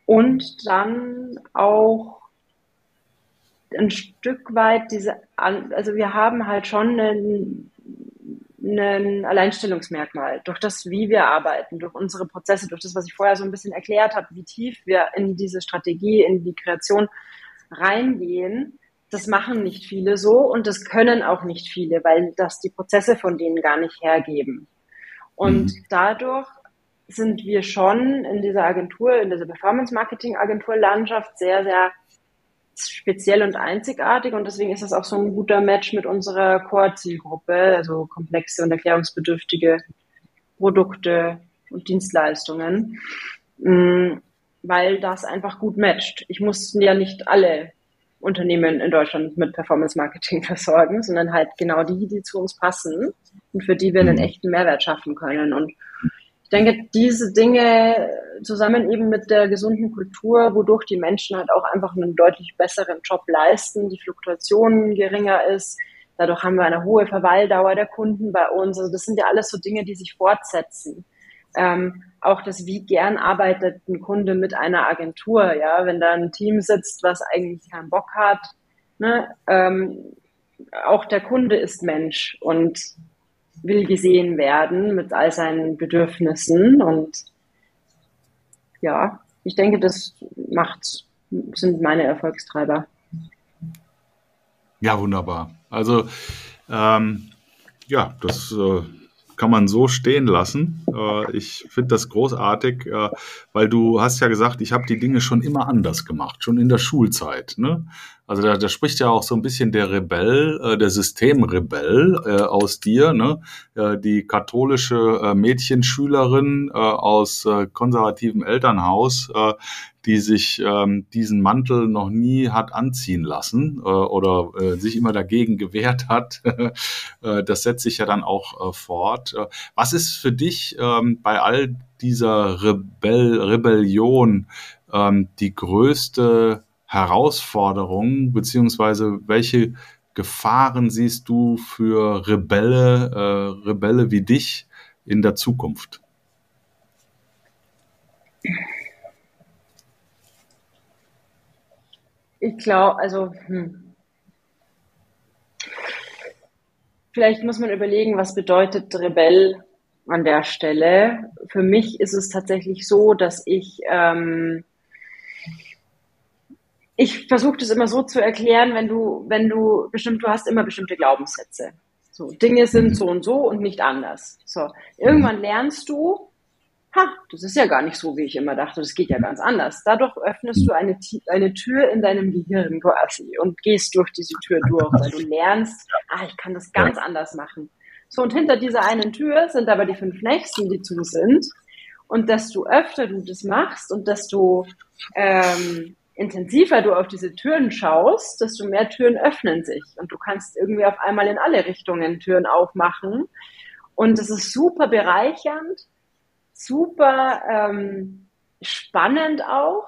Speaker 1: und dann auch ein Stück weit diese, also wir haben halt schon einen, ein Alleinstellungsmerkmal durch das, wie wir arbeiten, durch unsere Prozesse, durch das, was ich vorher so ein bisschen erklärt habe, wie tief wir in diese Strategie, in die Kreation reingehen. Das machen nicht viele so und das können auch nicht viele, weil das die Prozesse von denen gar nicht hergeben. Und mhm. dadurch sind wir schon in dieser Agentur, in dieser Performance-Marketing-Agentur-Landschaft sehr, sehr speziell und einzigartig und deswegen ist das auch so ein guter Match mit unserer Core-Zielgruppe, also komplexe und erklärungsbedürftige Produkte und Dienstleistungen. Mm, weil das einfach gut matcht. Ich muss ja nicht alle Unternehmen in Deutschland mit Performance Marketing versorgen, sondern halt genau die, die zu uns passen und für die wir einen mhm. echten Mehrwert schaffen können. Und denke, diese Dinge zusammen eben mit der gesunden Kultur, wodurch die Menschen halt auch einfach einen deutlich besseren Job leisten, die Fluktuation geringer ist. Dadurch haben wir eine hohe Verweildauer der Kunden bei uns. Also das sind ja alles so Dinge, die sich fortsetzen. Ähm, auch das, wie gern arbeitet ein Kunde mit einer Agentur, ja, wenn da ein Team sitzt, was eigentlich keinen Bock hat, ne, ähm, auch der Kunde ist Mensch und will gesehen werden mit all seinen Bedürfnissen und ja, ich denke, das macht, sind meine Erfolgstreiber.
Speaker 2: Ja, wunderbar. Also ähm, ja, das äh, kann man so stehen lassen. Äh, ich finde das großartig, äh, weil du hast ja gesagt, ich habe die Dinge schon immer anders gemacht, schon in der Schulzeit. Ne? Also da, da spricht ja auch so ein bisschen der Rebell, äh, der Systemrebell äh, aus dir, ne? Äh, die katholische äh, Mädchenschülerin äh, aus äh, konservativem Elternhaus, äh, die sich ähm, diesen Mantel noch nie hat anziehen lassen äh, oder äh, sich immer dagegen gewehrt hat. äh, das setzt sich ja dann auch äh, fort. Äh, was ist für dich ähm, bei all dieser Rebell Rebellion ähm, die größte Herausforderungen, beziehungsweise welche Gefahren siehst du für Rebelle, äh, Rebelle wie dich in der Zukunft?
Speaker 1: Ich glaube, also hm. vielleicht muss man überlegen, was bedeutet Rebell an der Stelle. Für mich ist es tatsächlich so, dass ich ähm, ich versuche das immer so zu erklären, wenn du, wenn du bestimmt, du hast immer bestimmte Glaubenssätze. So, Dinge sind mhm. so und so und nicht anders. So, irgendwann mhm. lernst du, ha, das ist ja gar nicht so, wie ich immer dachte, das geht ja ganz anders. Dadurch öffnest du eine, eine Tür in deinem Gehirn quasi und gehst durch diese Tür durch, weil du lernst, ah, ich kann das ganz anders machen. So, und hinter dieser einen Tür sind aber die fünf nächsten, die zu sind. Und desto öfter du das machst und desto ähm, intensiver du auf diese Türen schaust, desto mehr Türen öffnen sich und du kannst irgendwie auf einmal in alle Richtungen Türen aufmachen. Und es ist super bereichernd, super ähm, spannend auch,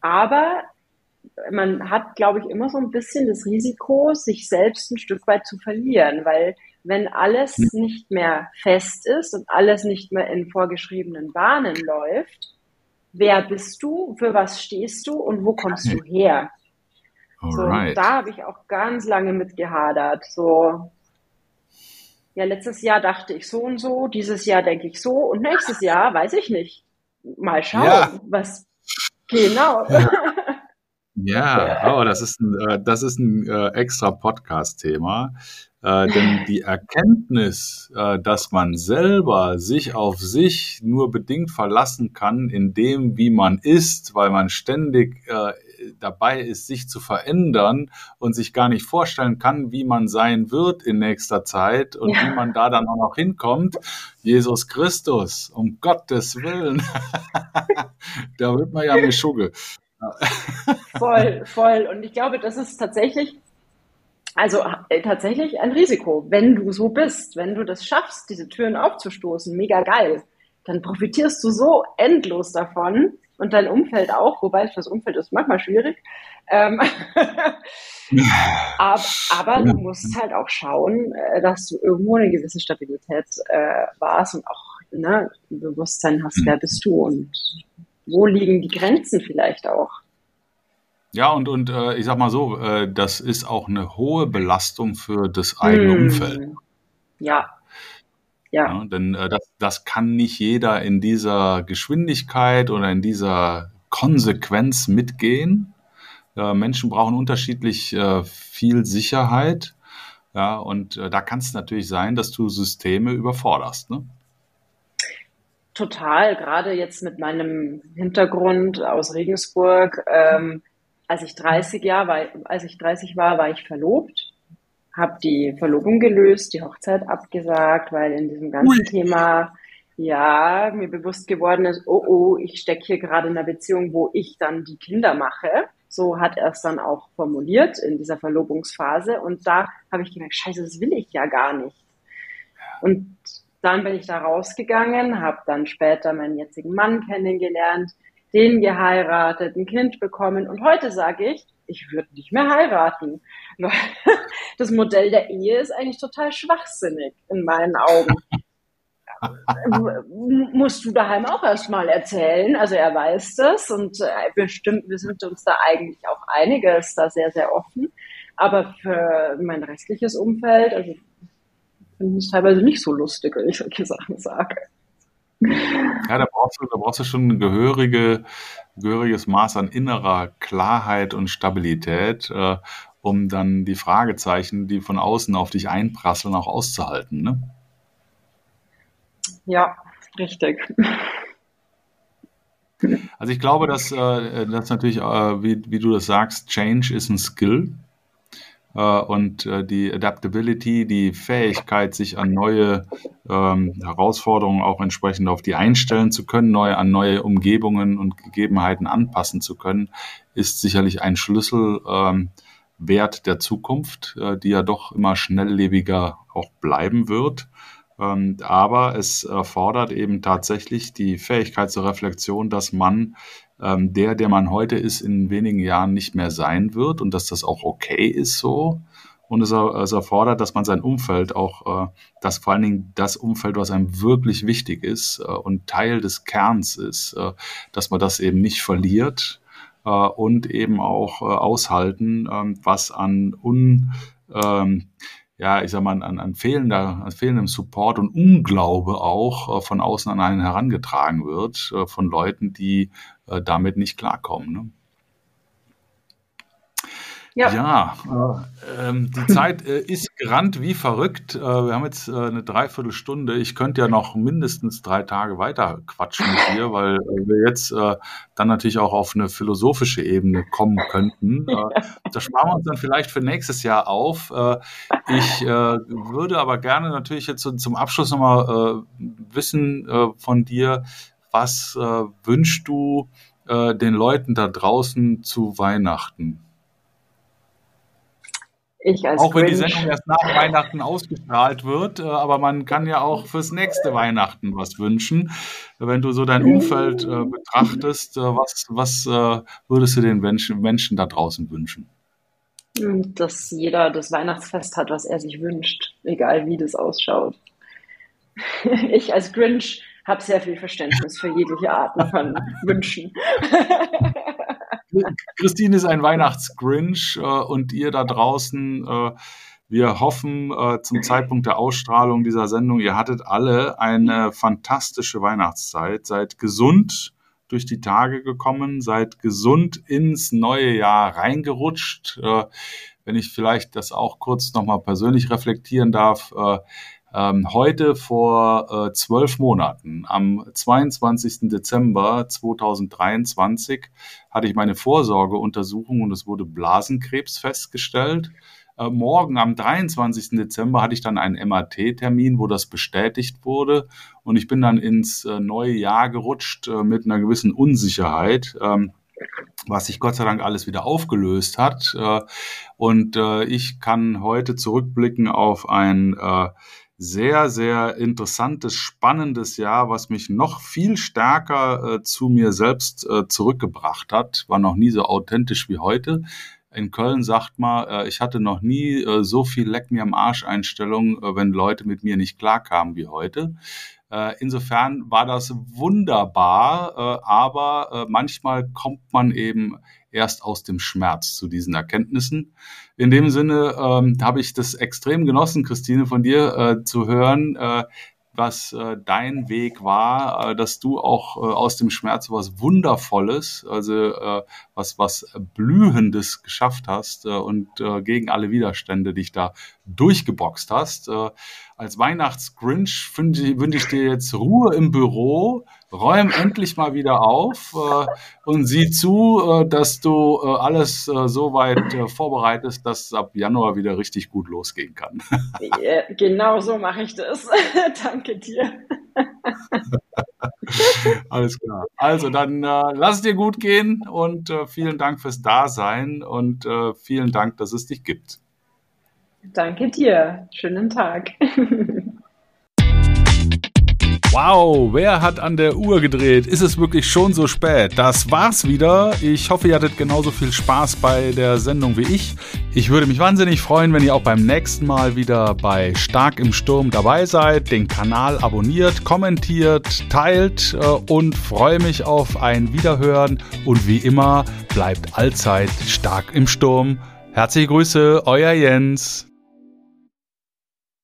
Speaker 1: aber man hat, glaube ich, immer so ein bisschen das Risiko, sich selbst ein Stück weit zu verlieren, weil wenn alles hm. nicht mehr fest ist und alles nicht mehr in vorgeschriebenen Bahnen läuft, wer bist du, für was stehst du und wo kommst du her? So, da habe ich auch ganz lange mit gehadert. So, ja, letztes Jahr dachte ich so und so, dieses Jahr denke ich so und nächstes Jahr weiß ich nicht. Mal schauen, ja. was genau.
Speaker 2: Ja. Ja, oh, das ist ein, äh, das ist ein äh, extra Podcast-Thema. Äh, denn die Erkenntnis, dass man selber sich auf sich nur bedingt verlassen kann, in dem, wie man ist, weil man ständig dabei ist, sich zu verändern und sich gar nicht vorstellen kann, wie man sein wird in nächster Zeit und ja. wie man da dann auch noch hinkommt. Jesus Christus, um Gottes Willen. da wird man ja eine Schugge.
Speaker 1: Voll, voll. Und ich glaube, das ist tatsächlich also äh, tatsächlich ein Risiko, wenn du so bist, wenn du das schaffst, diese Türen aufzustoßen, mega geil, dann profitierst du so endlos davon und dein Umfeld auch, wobei das Umfeld ist manchmal schwierig. Ähm, aber, aber du musst halt auch schauen, äh, dass du irgendwo eine gewisse Stabilität äh, warst und auch ne, ein Bewusstsein hast, wer bist du und wo liegen die Grenzen vielleicht auch.
Speaker 2: Ja, und, und äh, ich sag mal so, äh, das ist auch eine hohe Belastung für das eigene hm. Umfeld.
Speaker 1: Ja. Ja.
Speaker 2: ja denn äh, das, das kann nicht jeder in dieser Geschwindigkeit oder in dieser Konsequenz mitgehen. Äh, Menschen brauchen unterschiedlich äh, viel Sicherheit. Ja, und äh, da kann es natürlich sein, dass du Systeme überforderst. Ne?
Speaker 1: Total, gerade jetzt mit meinem Hintergrund aus Regensburg. Ähm, als ich 30 Jahr war, als ich 30 war, war ich verlobt, habe die Verlobung gelöst, die Hochzeit abgesagt, weil in diesem ganzen Ui. Thema ja, mir bewusst geworden ist, oh oh, ich stecke hier gerade in einer Beziehung, wo ich dann die Kinder mache. So hat er es dann auch formuliert in dieser Verlobungsphase. Und da habe ich gemerkt, scheiße, das will ich ja gar nicht. Und dann bin ich da rausgegangen, habe dann später meinen jetzigen Mann kennengelernt, den geheiratet, ein Kind bekommen. Und heute sage ich, ich würde nicht mehr heiraten. Das Modell der Ehe ist eigentlich total schwachsinnig in meinen Augen. musst du daheim auch erstmal erzählen. Also er weiß das und äh, bestimmt, wir sind uns da eigentlich auch einige, ist da sehr, sehr offen. Aber für mein restliches Umfeld, also finde ich teilweise nicht so lustig, wenn ich solche Sachen sage.
Speaker 2: Ja, da brauchst du, da brauchst du schon ein gehörige, gehöriges Maß an innerer Klarheit und Stabilität, äh, um dann die Fragezeichen, die von außen auf dich einprasseln, auch auszuhalten. Ne?
Speaker 1: Ja, richtig.
Speaker 2: Also ich glaube, dass äh, das natürlich, äh, wie, wie du das sagst, Change ist ein Skill. Äh, und äh, die Adaptability, die Fähigkeit, sich an neue ähm, Herausforderungen auch entsprechend auf die einstellen zu können, neue, an neue Umgebungen und Gegebenheiten anpassen zu können, ist sicherlich ein Schlüsselwert ähm, der Zukunft, äh, die ja doch immer schnelllebiger auch bleiben wird. Ähm, aber es erfordert eben tatsächlich die Fähigkeit zur Reflexion, dass man ähm, der, der man heute ist, in wenigen Jahren nicht mehr sein wird und dass das auch okay ist so. Und es, es erfordert, dass man sein Umfeld auch, äh, das vor allen Dingen das Umfeld, was einem wirklich wichtig ist äh, und Teil des Kerns ist, äh, dass man das eben nicht verliert äh, und eben auch äh, aushalten, ähm, was an un, ähm, ja, ich sag mal, an, an, fehlender, an fehlendem Support und Unglaube auch äh, von außen an einen herangetragen wird, äh, von Leuten, die äh, damit nicht klarkommen. Ne? Ja, ja äh, ähm, die Zeit äh, ist gerannt wie verrückt. Äh, wir haben jetzt äh, eine Dreiviertelstunde. Ich könnte ja noch mindestens drei Tage weiter quatschen mit dir, weil äh, wir jetzt äh, dann natürlich auch auf eine philosophische Ebene kommen könnten. Ja. Das sparen wir uns dann vielleicht für nächstes Jahr auf. ich würde aber gerne natürlich jetzt zum Abschluss nochmal wissen von dir, was wünschst du den Leuten da draußen zu Weihnachten? Ich als auch wenn Grinch. die Sendung erst nach Weihnachten ausgestrahlt wird, äh, aber man kann ja auch fürs nächste Weihnachten was wünschen. Wenn du so dein Umfeld äh, betrachtest, äh, was, was äh, würdest du den Menschen, Menschen da draußen wünschen?
Speaker 1: Dass jeder das Weihnachtsfest hat, was er sich wünscht, egal wie das ausschaut. Ich als Grinch habe sehr viel Verständnis für jegliche Arten von Wünschen.
Speaker 2: Christine ist ein Weihnachtsgrinch äh, und ihr da draußen, äh, wir hoffen äh, zum Zeitpunkt der Ausstrahlung dieser Sendung, ihr hattet alle eine fantastische Weihnachtszeit. Seid gesund durch die Tage gekommen, seid gesund ins neue Jahr reingerutscht. Äh, wenn ich vielleicht das auch kurz nochmal persönlich reflektieren darf, äh, ähm, heute vor äh, zwölf Monaten, am 22. Dezember 2023, hatte ich meine Vorsorgeuntersuchung und es wurde Blasenkrebs festgestellt. Äh, morgen am 23. Dezember hatte ich dann einen MAT-Termin, wo das bestätigt wurde. Und ich bin dann ins äh, neue Jahr gerutscht äh, mit einer gewissen Unsicherheit. Ähm, was sich Gott sei Dank alles wieder aufgelöst hat. Äh, und äh, ich kann heute zurückblicken auf ein sehr, sehr interessantes, spannendes Jahr, was mich noch viel stärker äh, zu mir selbst äh, zurückgebracht hat. War noch nie so authentisch wie heute. In Köln sagt man, äh, ich hatte noch nie äh, so viel Leck mir am Arsch Einstellung, äh, wenn Leute mit mir nicht klarkamen wie heute. Äh, insofern war das wunderbar, aber manchmal kommt man eben erst aus dem Schmerz zu diesen Erkenntnissen. In dem Sinne ähm, habe ich das extrem genossen, Christine, von dir äh, zu hören, äh, was äh, dein Weg war, äh, dass du auch äh, aus dem Schmerz was Wundervolles, also äh, was was Blühendes geschafft hast äh, und äh, gegen alle Widerstände dich da durchgeboxt hast. Äh, als Weihnachtsgrinch wünsche ich dir jetzt Ruhe im Büro, räum endlich mal wieder auf äh, und sieh zu, äh, dass du äh, alles äh, so weit äh, vorbereitest, dass es ab Januar wieder richtig gut losgehen kann.
Speaker 1: ja, genau so mache ich das. Danke dir.
Speaker 2: Alles klar. Also dann äh, lass es dir gut gehen und äh, vielen Dank fürs Dasein und äh, vielen Dank, dass es dich gibt.
Speaker 1: Danke dir. Schönen Tag.
Speaker 2: Wow, wer hat an der Uhr gedreht? Ist es wirklich schon so spät? Das war's wieder. Ich hoffe, ihr hattet genauso viel Spaß bei der Sendung wie ich. Ich würde mich wahnsinnig freuen, wenn ihr auch beim nächsten Mal wieder bei Stark im Sturm dabei seid, den Kanal abonniert, kommentiert, teilt äh, und freue mich auf ein Wiederhören. Und wie immer, bleibt allzeit stark im Sturm. Herzliche Grüße, euer Jens.